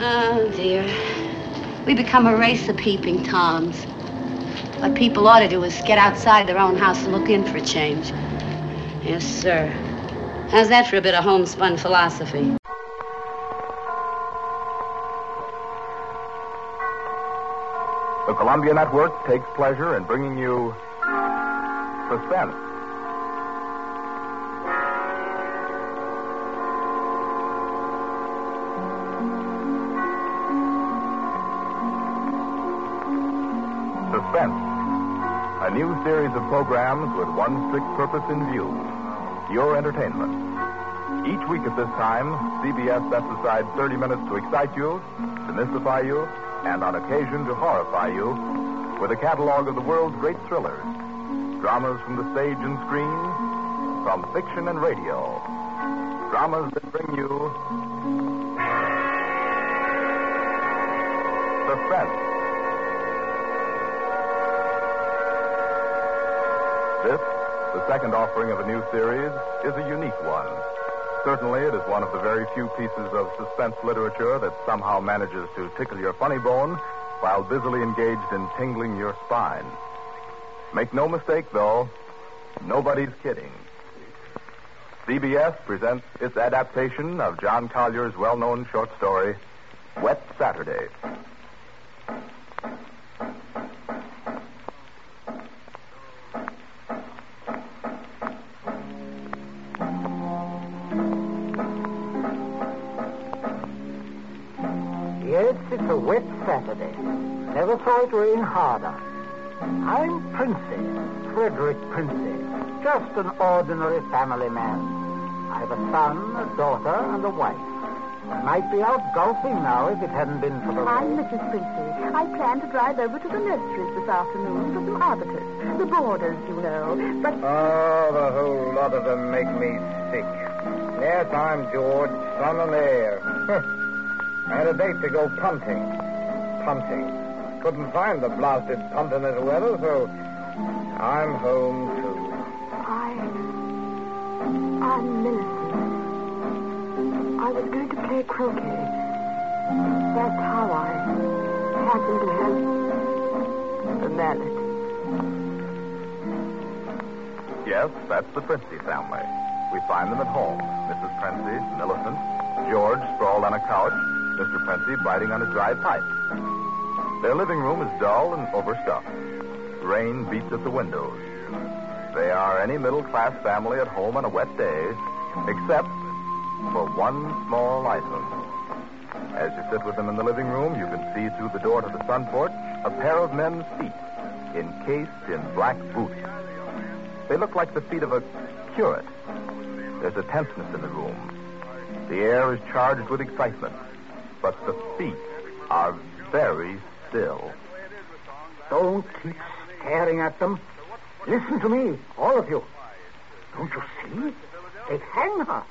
Oh, dear. We become a race of peeping toms. What people ought to do is get outside their own house and look in for a change. Yes, sir. How's that for a bit of homespun philosophy? The Columbia Network takes pleasure in bringing you Suspense. New series of programs with one strict purpose in view your entertainment. Each week at this time, CBS sets aside 30 minutes to excite you, to mystify you, and on occasion to horrify you with a catalog of the world's great thrillers. Dramas from the stage and screen, from fiction and radio. Dramas that bring you suspense. This, the second offering of a new series, is a unique one. Certainly, it is one of the very few pieces of suspense literature that somehow manages to tickle your funny bone while busily engaged in tingling your spine. Make no mistake, though, nobody's kidding. CBS presents its adaptation of John Collier's well known short story, Wet Saturday. Harder. I'm Princey, Frederick Princey, just an ordinary family man. I have a son, a daughter, and a wife. I might be out golfing now if it hadn't been for the I'm rain. Mrs. Princey. I plan to drive over to the nurseries this afternoon for some arbutus. The borders, you know. But Oh, the whole lot of them make me sick. Yes, I'm George, son and heir. Huh. I had a date to go punting. Punting. Couldn't find the blasted puntiness weather, so I'm home too. I. I'm Millicent. I was going to play croquet. That's how I happened to have the mallet. Yes, that's the Princey family. We find them at home. Mrs. Princey, Millicent, George sprawled on a couch, Mr. Princey biting on a dry pipe. Their living room is dull and overstuffed. Rain beats at the windows. They are any middle class family at home on a wet day, except for one small item. As you sit with them in the living room, you can see through the door to the sun porch a pair of men's feet, encased in black boots. They look like the feet of a curate. There's a tenseness in the room. The air is charged with excitement, but the feet are very still. Don't keep staring at them. Listen to me, all of you. Don't you see? They'd hang her.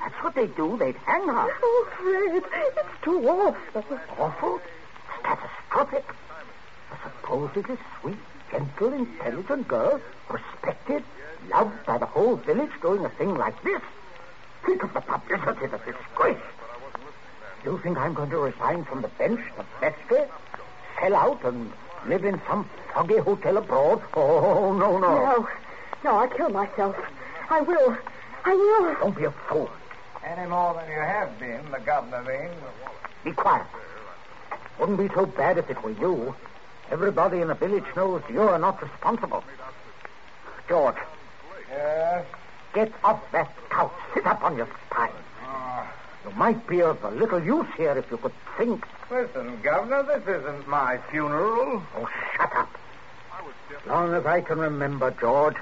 That's what they do. They'd hang her. Oh, Fred, it's too awful. Awful? It's catastrophic. A supposedly sweet, gentle, intelligent girl, respected, loved by the whole village, doing a thing like this. Think of the publicity, the disgrace. Do you think I'm going to resign from the bench, the vestry, sell out and live in some foggy hotel abroad? Oh, no, no. No, no, I'll kill myself. I will. I will. Don't be a fool. Any more than you have been, the governor means. Be quiet. Wouldn't be so bad if it were you. Everybody in the village knows you're not responsible. George, Yes? get off that couch. Sit up on your spine. You might be of a little use here if you could think. listen, governor, this isn't my funeral. Oh, shut up. As long as I can remember, George,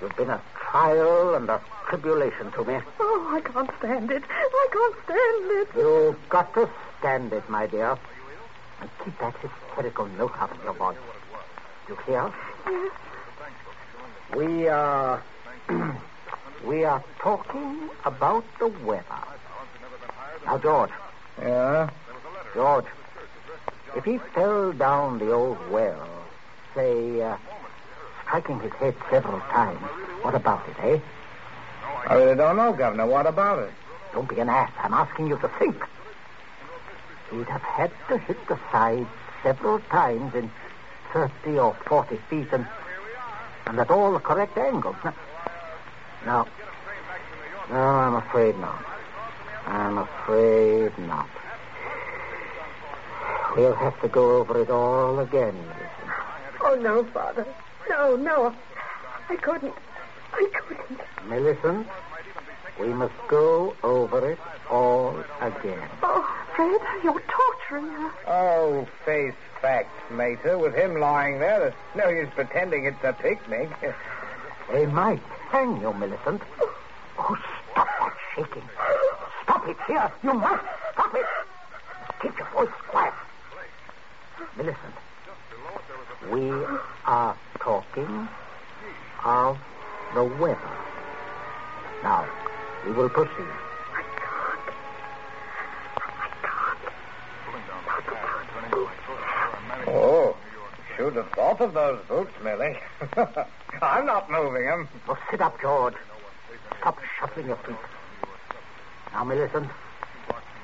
you've been a trial and a tribulation to me. Oh, I can't stand it. I can't stand it. You've got to stand it, my dear. And keep that hysterical note out of your voice. You hear? Yes. We are. we are talking about the weather. Now, George, Yeah? George, if he fell down the old well, say, uh, striking his head several times, what about it, eh? I really don't know, governor. What about it? Don't be an ass. I'm asking you to think. He'd have had to hit the side several times in 30 or 40 feet and, and at all the correct angles. No, no, no I'm afraid not. I'm afraid not. We'll have to go over it all again, Millicent. Oh, no, Father. No, no. I couldn't. I couldn't. Millicent, we must go over it all again. Oh, Fred, you're torturing her. Oh, face facts, Mater. With him lying there, there's no use pretending it's a picnic. They might hang you, Millicent. Oh, stop that shaking. Stop it here. You must stop it. Keep your voice quiet. Millicent, we are talking of the weather. Now, we will proceed. Oh, should have thought of those boots, Millie. I'm not moving them. Oh, sit up, George. Stop shuffling your feet. Now, Millicent,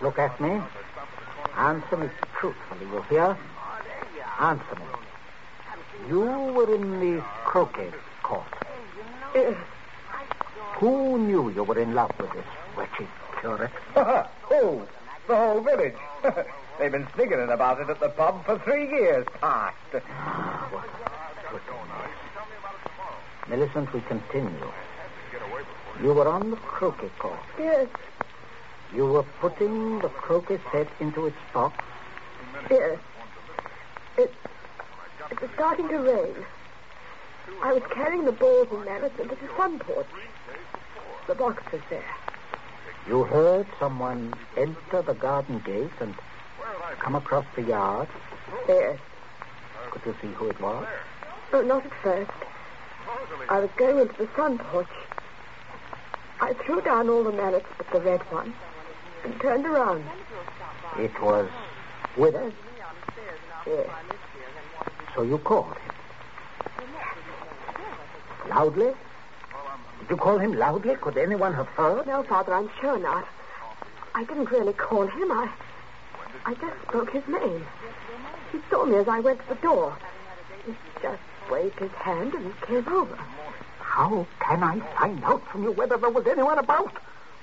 look at me. Answer me truthfully, you hear? Answer me. You were in the croquet court. Yes. Who knew you were in love with this wretched curate? oh, the whole village. They've been sniggering about it at the pub for three years past. Ah, what a goodness. Millicent, we continue. You were on the croquet court. Yes. You were putting the croquet set into its box. Yes. It, it was starting to rain. I was carrying the balls and mallets into the sun porch. The box was there. You heard someone enter the garden gate and come across the yard. Yes. Could you see who it was? No, not at first. I was going into the sun porch. I threw down all the mallets but the red one and turned around. It was Withers. Yes. So you called him. Loudly? Did you call him loudly? Could anyone have heard? No, Father, I'm sure not. I didn't really call him. I, I just spoke his name. He saw me as I went to the door. He just waved his hand and came over. How can I find out from you whether there was anyone about?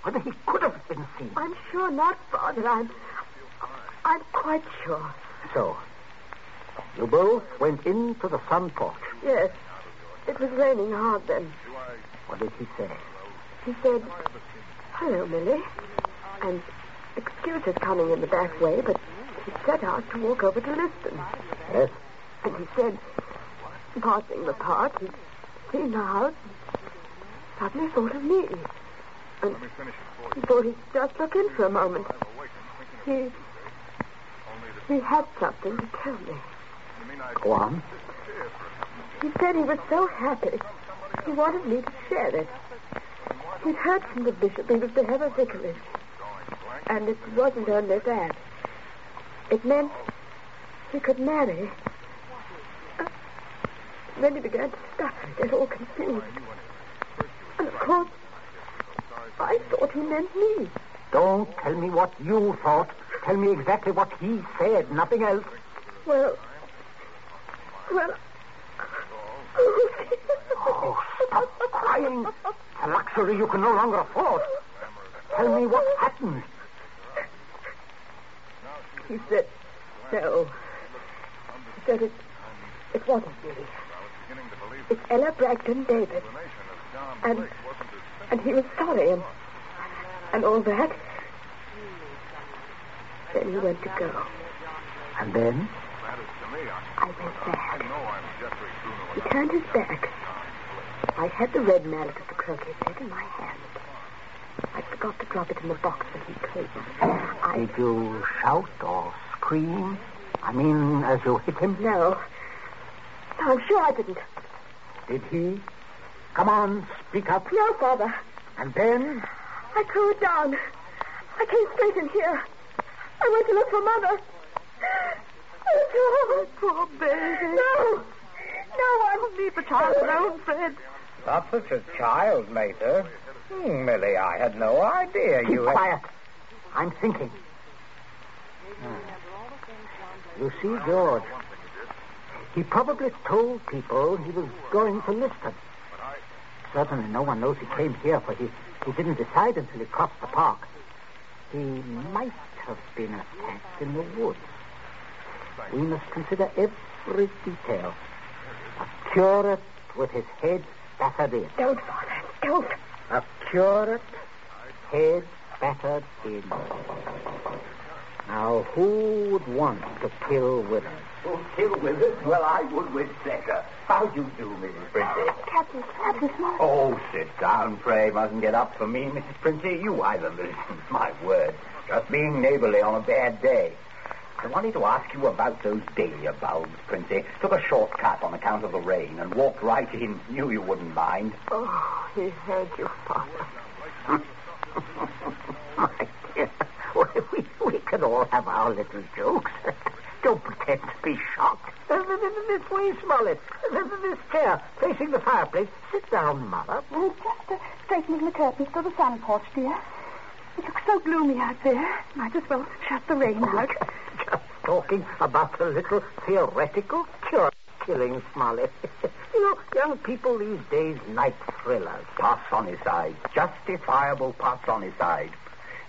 Whether he could have been seen? I'm sure not, Father. I'm, I'm quite sure. So, you both went into the sun porch. Yes. It was raining hard then. What did he say? He said, Hello, Millie. And excuse his coming in the back way, but he set out to walk over to Liston. Yes? And he said, passing the park, he'd seen the house, suddenly thought of me. And he thought he'd just look in for a moment. He, he had something to tell me. Go on. He said he was so happy, he wanted me to share it. He'd heard from the bishop he was to have a vicarage. And it wasn't only that. It meant he could marry. Uh, then he began to stutter and get all confused. And of course, I thought he meant me. Don't tell me what you thought. Tell me exactly what he said, nothing else. Well, well. Oh, stop crying. It's a luxury you can no longer afford. Tell me what happened. He said, no. He said it, it wasn't me. It's Ella Bragdon Davis. And, and he was sorry and, and all that. Then he went to go. And then? I went back. He turned his back. I had the red mallet of the croquet set in my hand. I forgot to drop it in the box that he came. I Did you shout or scream? I mean, as you hit him? no. No, I'm sure I didn't. Did he? Come on, speak up. No, Father. And then? I it down. I came straight in here. I went to look for Mother. Oh, poor baby. No. No, I will leave the child alone, Fred. Not such a child, Mater. Hmm, Millie, I had no idea Keep you had... quiet. I'm thinking. Hmm. You see, George, he probably told people he was going to Liston. Certainly no one knows he came here, for he, he didn't decide until he crossed the park. He might have been attacked in the woods. We must consider every detail. A curate with his head battered in. Don't, Father. Don't. A curate, head battered in. Now, who would want to kill Withers? Oh, kill Withers? Well, I would with pleasure. How do you do, Mrs. Princey? Oh, Captain, Captain Smollett. Oh, sit down, pray. Mustn't get up for me, Mrs. Princey. You either listen. My word. Just being neighborly on a bad day. I wanted to ask you about those dahlia bulbs, Princey. Took a shortcut on account of the rain and walked right in. Knew you wouldn't mind. Oh, he heard you, Father. My dear, we, we can all have our little jokes. Don't pretend to be shocked. This way, Smollett. This chair, facing the fireplace. Sit down, Mother. Oh, just uh, straightening the curtains to the sun porch, dear. It looks so gloomy out there. Might as well shut the rain out. Just talking about a little theoretical cure killing, Smollett. you know, young people these days like thrillers. Parsonicide. Justifiable parsonicide.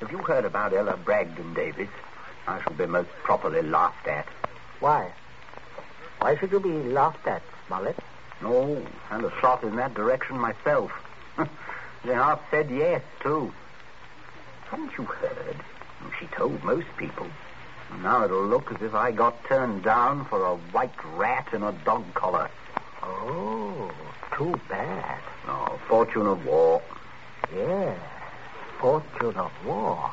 Have you heard about Ella Bragdon, Davis? I shall be most properly laughed at. Why? Why should you be laughed at, Smollett? No, and a shot in that direction myself. half said yes, too. Haven't you heard? She told most people. Now it'll look as if I got turned down for a white rat in a dog collar. Oh, too bad. Oh, fortune of war. Yes, fortune of war.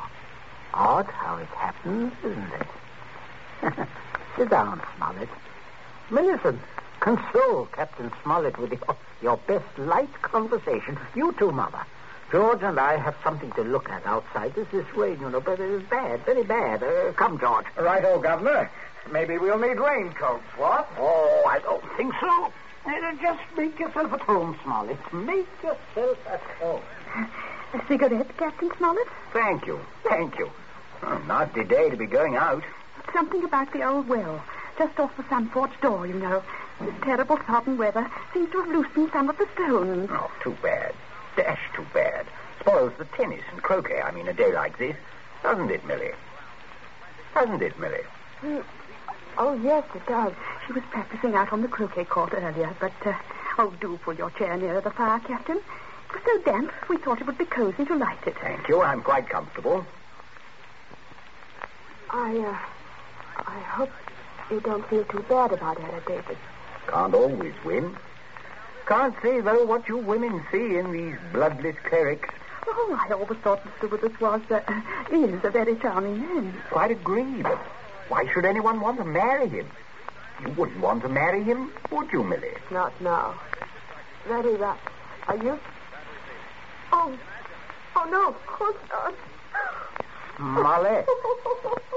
Odd how it happens, isn't it? Sit down, Smollett. Millicent, console Captain Smollett with your, your best light conversation. You too, Mother. George and I have something to look at outside. This is rain, you know, but it is bad, very bad. Uh, come, George. Right, old Governor. Maybe we'll need raincoats, what? Oh, I don't think so. Uh, just make yourself at home, Smollett. Make yourself at home. A cigarette, Captain Smollett? Thank you, thank you. Oh, nasty day to be going out. Something about the old well, just off the sun porch door, you know. This terrible sodden weather seems to have loosened some of the stones. Oh, too bad. Dash too bad. Spoils the tennis and croquet, I mean, a day like this. Doesn't it, Millie? Doesn't it, Millie? Oh, yes, it does. She was practicing out on the croquet court earlier, but, uh, oh, do pull your chair nearer the fire, Captain. It was so damp, we thought it would be cozy to light it. Thank you. I'm quite comfortable. I, uh, I hope you don't feel too bad about Ella, Davis. Can't always win. Can't say, though, what you women see in these bloodless clerics. Oh, I always thought Mr. Withers was, uh, is a very charming man. Quite agree, but why should anyone want to marry him? You wouldn't want to marry him, would you, Millie? Not now. Very rough. Are you? Oh, oh no, of course not. Smollett.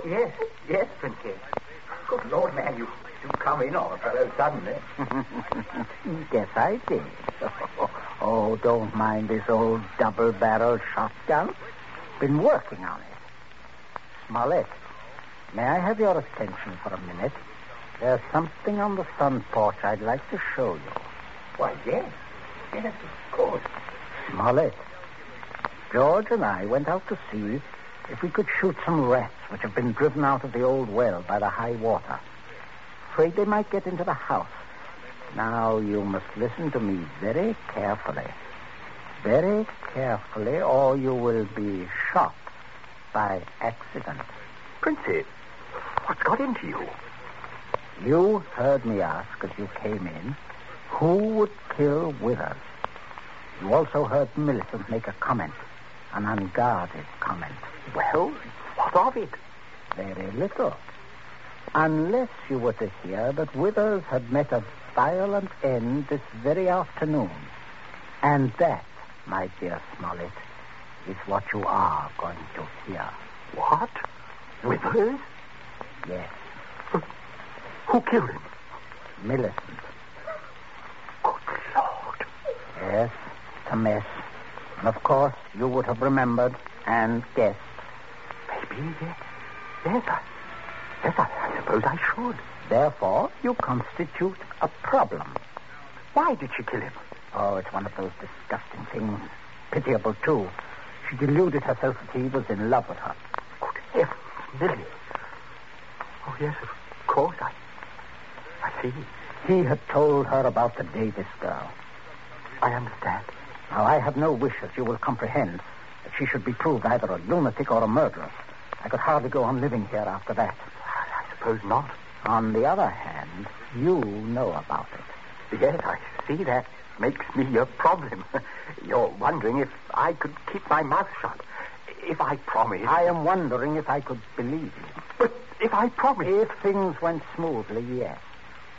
Yes, yes, Princey. Good Lord, man, you, you come in on a fellow suddenly. Yes, I did. Oh, don't mind this old double-barreled shotgun. Been working on it. Smollett, may I have your attention for a minute? There's something on the sun porch I'd like to show you. Why, yes. Yes, of course. Smollett, George and I went out to see if we could shoot some rats which have been driven out of the old well by the high water. Afraid they might get into the house. Now, you must listen to me very carefully. Very carefully, or you will be shot by accident. Princey, what's got into you? You heard me ask as you came in who would kill Withers. You also heard Millicent make a comment, an unguarded comment. Well, what of it? Very little. Unless you were to hear that Withers had met a violent end this very afternoon. And that, my dear Smollett, is what you are going to hear. What? Withers? Yes, Who killed him? Millicent. Good Lord. Yes, it's a mess. And of course, you would have remembered and guessed. There, there's a Yes, I, I suppose I should. Therefore, you constitute a problem. Why did she kill him? Oh, it's one of those disgusting things. Pitiable, too. She deluded herself that he was in love with her. Good heavens, Millie. Oh, yes, of course. I, I see. He had told her about the Davis girl. I understand. Now, I have no wish, as you will comprehend, that she should be proved either a lunatic or a murderess. I could hardly go on living here after that. I, suppose not. On the other hand, you know about it. Yes, I see that makes me a problem. You're wondering if I could keep my mouth shut. If I promise. I am wondering if I could believe you. But if I promise. If things went smoothly, yes.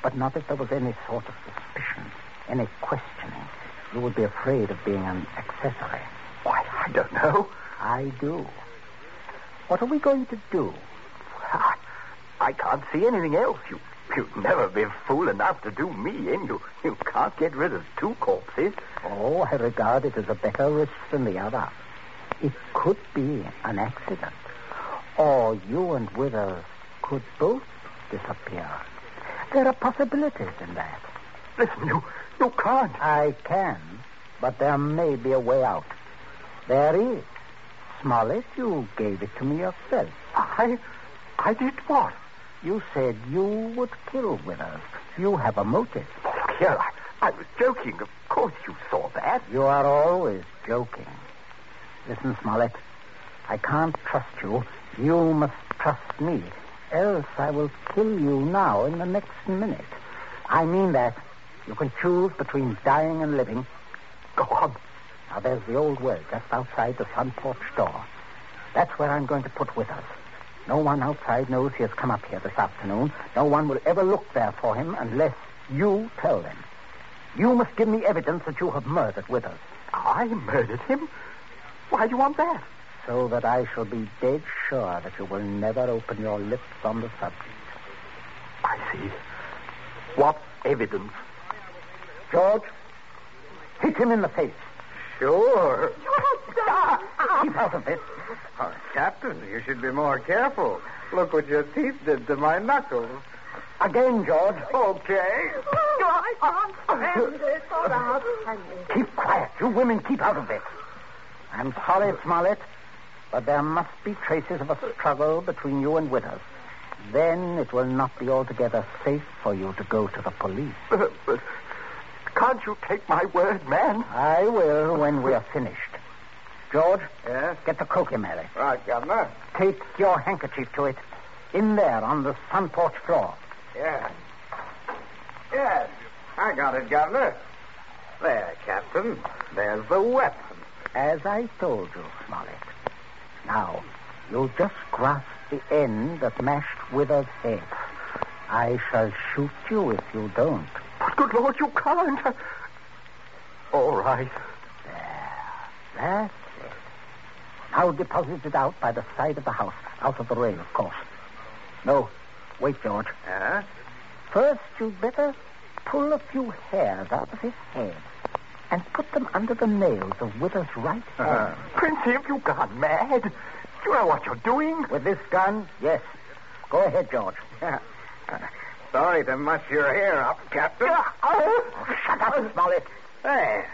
But not if there was any sort of suspicion, any questioning. You would be afraid of being an accessory. Why, I don't know. I do. What are we going to do? I, I can't see anything else. You, you'd never be fool enough to do me in. You, you can't get rid of two corpses. Oh, I regard it as a better risk than the other. It could be an accident. Or you and Withers could both disappear. There are possibilities in that. Listen, you, you can't. I can, but there may be a way out. There is. Smollett, you gave it to me yourself. I, I did what? You said you would kill Withers. You have a motive. Oh, look here, I, I was joking. Of course you saw that. You are always joking. Listen, Smollett. I can't trust you. You must trust me. Else I will kill you now in the next minute. I mean that. You can choose between dying and living. Go on. Now, there's the old well just outside the front porch door. That's where I'm going to put Withers. No one outside knows he has come up here this afternoon. No one will ever look there for him unless you tell them. You must give me evidence that you have murdered Withers. I murdered him? Why do you want that? So that I shall be dead sure that you will never open your lips on the subject. I see. What evidence? George, hit him in the face. Sure. Keep out of it. Oh, Captain, you should be more careful. Look what your teeth did to my knuckles. Again, George. Okay. I can't stand this. All right. Keep quiet. You women keep out of this. I'm sorry, Smollett, but there must be traces of a struggle between you and Withers. Then it will not be altogether safe for you to go to the police. But, but can't you take my word, man? I will when we are finished. George, Yes? get the croquet mallet. Right, Governor. Take your handkerchief to it. In there on the sun porch floor. Yes. Yes. I got it, Governor. There, Captain. There's the weapon. As I told you, Smollett. Now, you'll just grasp the end that mashed Withers' head. I shall shoot you if you don't. Good Lord, you can't. All right. There. That's it. Now deposit it out by the side of the house, out of the rain, of course. No, wait, George. Huh? First, you'd better pull a few hairs out of his head and put them under the nails of Withers' right uh-huh. hand. Princey, have you gone mad? Do you know what you're doing? With this gun, yes. Go ahead, George. Sorry to muss your hair up, Captain. Oh, shut up, Smollett. There.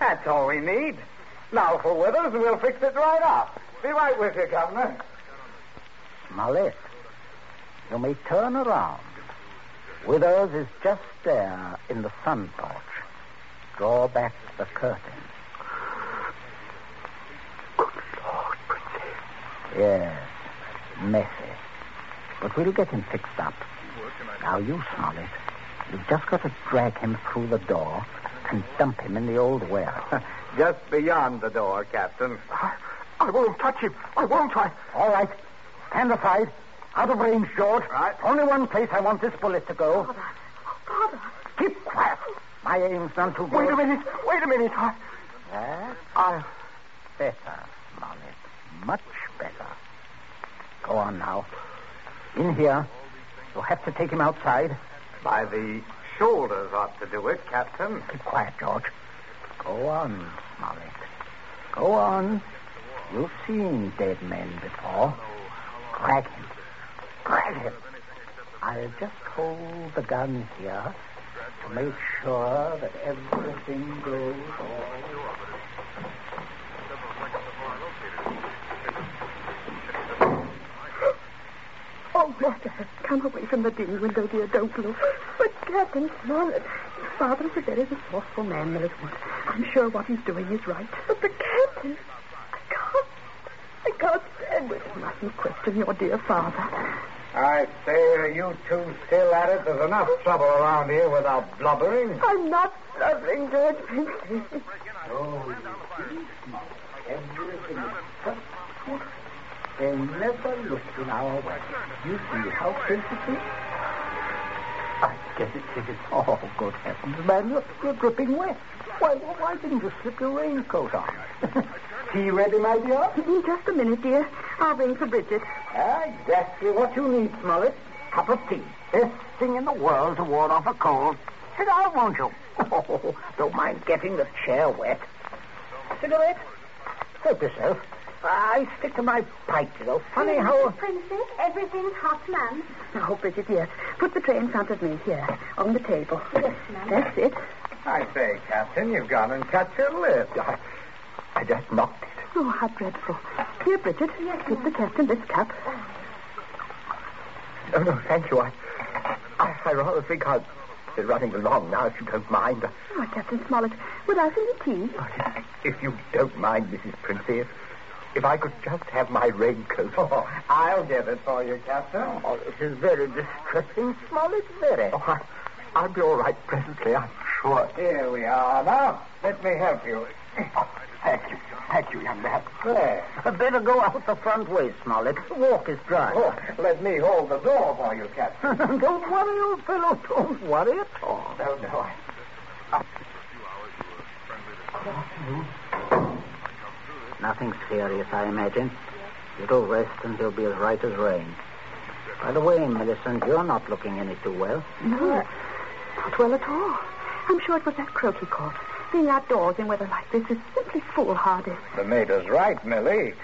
That's all we need. Now for Withers, and we'll fix it right up. Be right with you, Governor. Smollett, you may turn around. Withers is just there in the sun porch. Draw back the curtain. Good Lord, Princey. Yes, messy. But we'll get him fixed up. Now, you, Smollett, you've just got to drag him through the door and dump him in the old well. Just beyond the door, Captain. I, I won't touch him. I won't. I. All right. Stand aside. Out of range, George. Right. Only one place I want this bullet to go. Oh, Father, oh, Father. Keep quiet. My aim's none too good. Wait a minute. Wait a minute. I. That's I. better, Smollett. Much better. Go on now. In here. You'll have to take him outside. By the shoulders ought to do it, Captain. Keep quiet, George. Go on, Smollett. Go on. You've seen dead men before. Drag him. Drag him. I'll just hold the gun here to make sure that everything goes all Oh, come away from the dim window, dear. Don't look. But Captain Smollett, Father's a very resourceful man, Millicent. I'm sure what he's doing is right. But the captain, I can't, I can't stand it. You mustn't question your dear father. I say, are you two still at it? There's enough trouble around here without blubbering. I'm not blubbering, George. Oh, everything is just good. They never looked in our way. You see how principally? I guess it's, it's oh, good heavens, man, you're, you're dripping wet. Why, why didn't you slip your raincoat on? Tea ready, my dear? In just a minute, dear. I'll ring for Bridget. Exactly what you need, Smollett. Cup of tea. Best thing in the world to ward off a cold. Sit down, won't you? Oh, don't mind getting the chair wet. Cigarette? Help yourself. I stick to my pipe, you know. Funny how... Princess, everything's hot, ma'am. Oh, Bridget, yes. Put the tray in front of me here, on the table. Yes, ma'am. That's it. I say, Captain, you've gone and cut your lip. I, I just knocked it. Oh, how dreadful. Here, Bridget, yes, give the captain this cup. Oh, no, thank you. I, I, I rather think I'll be running along now, if you don't mind. Oh, Captain Smollett, would I some tea? If you don't mind, Mrs. Princey, if, I could just have my raincoat. Oh, I'll get it for you, Captain. Oh, this is very distressing, Smollett, very. Oh, I, I'll be all right presently, I'm sure. Here we are. Now, let me help you. Oh, thank you. Thank you, young man. There. Better go out the front way, Smollett. The walk is dry. Oh, let me hold the door for you, Captain. don't worry, old fellow. Don't worry at all. No, no. I... Nothing serious, I imagine. Little rest and he'll be as right as rain. By the way, Millicent, you're not looking any too well. No, hmm. not well at all. I'm sure it was that croquet court. Being outdoors in weather like this is simply foolhardy. The maid is right, Millie.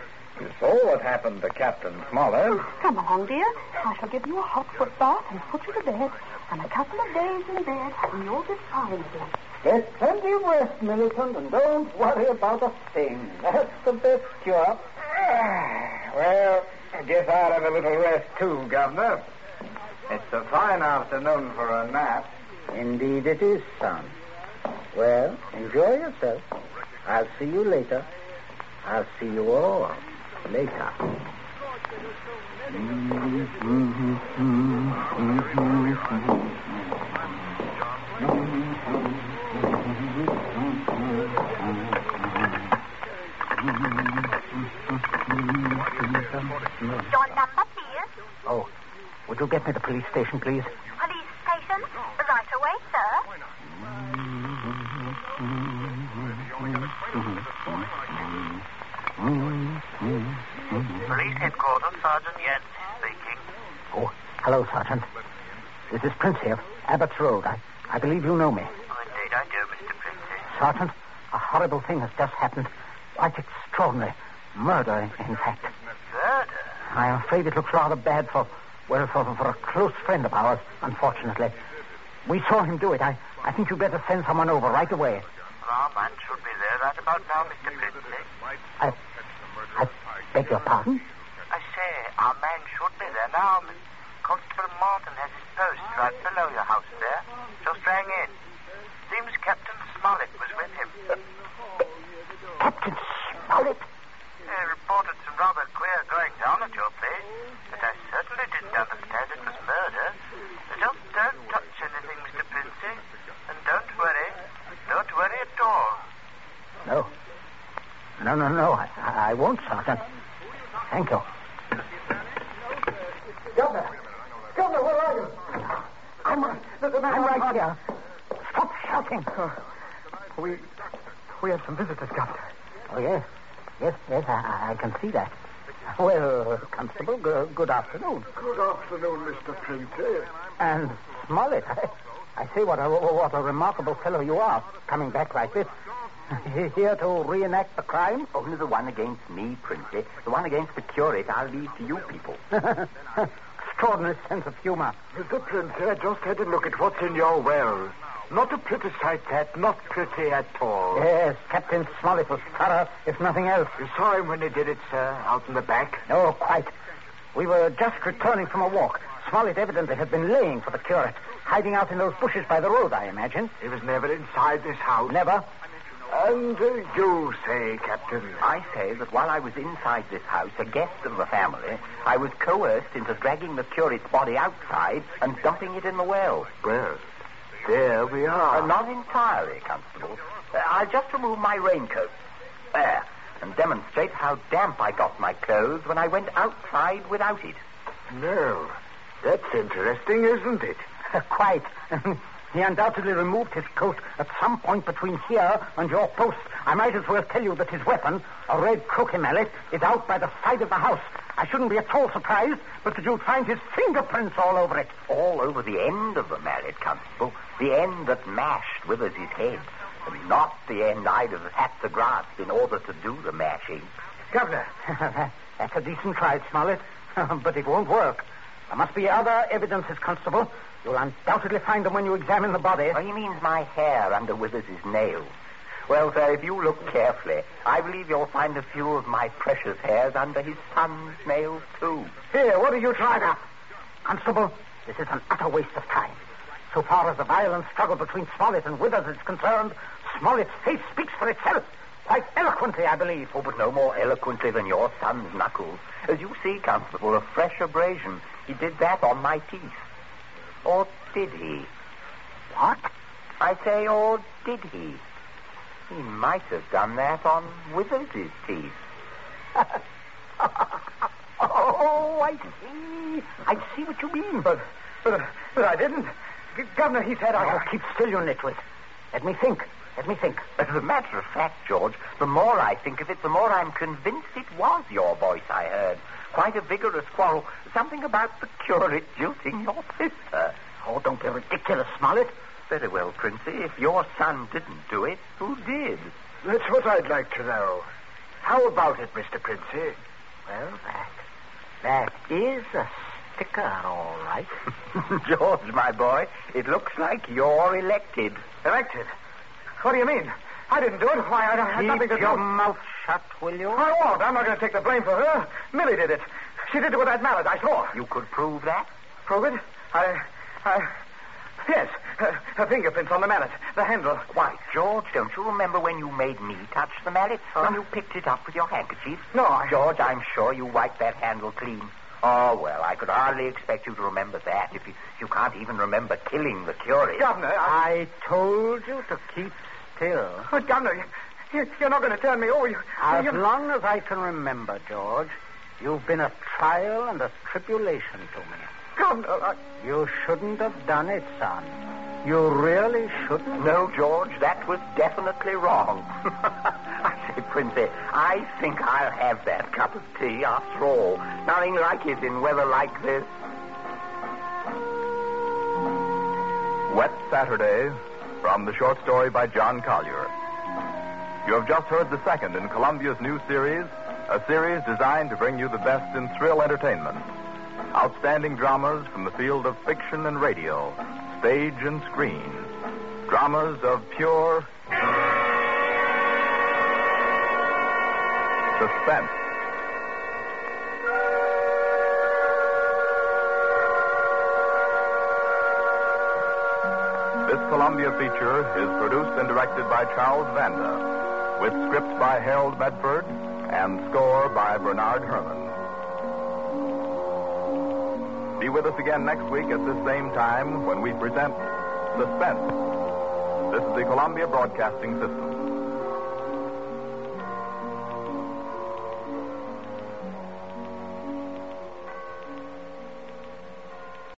You saw what happened to Captain Smollett. Oh, come along, dear. I shall give you a hot foot bath and put you to bed. And a couple of days in bed, and you'll be fine again. Get plenty of rest, Millicent, and don't worry about a thing. That's the best cure. Ah, well, I guess I'll have a little rest too, Governor. It's a fine afternoon for a nap. Indeed it is, son. Well, enjoy yourself. I'll see you later. I'll see you all later. Your number, please. Oh, would you get me the police station, please? Police station. Right away, sir. Police headquarters, Sergeant Yancey speaking. Oh, hello, Sergeant. This is Prince here, Abbott's Road. I, I believe you know me. Oh, indeed I do, Mr. Prince. Sergeant, a horrible thing has just happened. Quite extraordinary. Murder, in fact. Murder? I'm afraid it looks rather bad for, well, for, for a close friend of ours, unfortunately. We saw him do it. I, I think you'd better send someone over right away. Well, our man should be there right about now, Mr. Princey. I, I beg your pardon? Our man should be there now. Constable Martin has his post right below your house there. Just rang in. Seems Captain Smollett was with him. Captain Smollett? They reported some rather queer going down at your place, but I certainly didn't understand it was murder. Just don't touch anything, Mr. Princey, and don't worry. Don't worry at all. No. No, no, no. I, I won't, Sergeant. Thank you. Governor! Governor, where are you? I'm, I'm right here. Stop shouting. We we have some visitors, Governor. Oh, yes. Yes, yes, I, I can see that. Well, Constable, good, good afternoon. Good afternoon, Mr. Princey. And Smollett, I, I say what a, what a remarkable fellow you are, coming back like this. Here to reenact the crime? Only the one against me, Princey. The one against the curate I'll leave to you people. extraordinary sense of humor. Mr. Prince, I just had a look at what's in your well. Not a pretty sight, that. Not pretty at all. Yes, Captain Smollett was thorough, if nothing else. You saw him when he did it, sir, out in the back? No, quite. We were just returning from a walk. Smollett evidently had been laying for the curate, hiding out in those bushes by the road, I imagine. He was never inside this house. Never. And uh, you say, Captain? I say that while I was inside this house, a guest of the family, I was coerced into dragging the curate's body outside and dumping it in the well. Well, there we are. Uh, not entirely, Constable. Uh, I'll just remove my raincoat. There. And demonstrate how damp I got my clothes when I went outside without it. No. That's interesting, isn't it? Quite. he undoubtedly removed his coat at some point between here and your post. I might as well tell you that his weapon, a red croquet mallet, is out by the side of the house. I shouldn't be at all surprised, but that you'd find his fingerprints all over it. All over the end of the mallet, Constable. The end that mashed Withers' head. And not the end I'd have had to grasp in order to do the mashing. Governor. That's a decent try, Smollett. but it won't work. There must be other evidences, Constable. You'll undoubtedly find them when you examine the body. Oh, he means my hair under Withers's nails. Well, sir, if you look carefully, I believe you'll find a few of my precious hairs under his son's nails, too. Here, what are you trying up? Constable, this is an utter waste of time. So far as the violent struggle between Smollett and Withers is concerned, Smollett's face speaks for itself. Quite eloquently, I believe. Oh, but no more eloquently than your son's knuckles. As you see, Constable, a fresh abrasion. He did that on my teeth. Or did he? What? I say, or did he? He might have done that on Withers' teeth. oh, I see. I see what you mean. But, but, but I didn't. Governor, he said I... Oh, keep still, you nitwit. Let me think. Let me think. As a matter of fact, George, the more I think of it, the more I'm convinced it was your voice I heard. Quite a vigorous quarrel. Something about the curate jilting your sister. Oh, don't be ridiculous, Smollett. Very well, Princey. If your son didn't do it, who did? That's what I'd like to know. How about it, Mr. Princey? Well, that, that is a sticker, all right. George, my boy, it looks like you're elected. Elected? What do you mean? I didn't do it. Why, I, I had Keep nothing to do. Keep your mouth shut, will you? I won't. I'm not going to take the blame for her. Millie did it. She did it with that mallet. I saw. You could prove that? Prove it? I, I, yes. Her, her fingerprints on the mallet, the handle. Why, George, don't you remember when you made me touch the mallet? When you picked it up with your handkerchief? No, I... George, I'm sure you wiped that handle clean. Oh, well, I could hardly expect you to remember that if you, you can't even remember killing the curate. Governor, I... I told you to keep still. But, Governor, you, you're not going to turn me over. You, As you... long as I can remember, George, you've been a trial and a tribulation to me. Governor, I... You shouldn't have done it, son. You really shouldn't. No, George, that was definitely wrong. I say, Princey, I think I'll have that cup of tea after all. Nothing like it in weather like this. Wet Saturday, from the short story by John Collier. You have just heard the second in Columbia's new series, a series designed to bring you the best in thrill entertainment. Outstanding dramas from the field of fiction and radio, stage and screen. Dramas of pure suspense. This Columbia feature is produced and directed by Charles Vanda, with script by Harold Medford and score by Bernard Herrmann. Be with us again next week at this same time when we present Suspense. This is the Columbia Broadcasting System.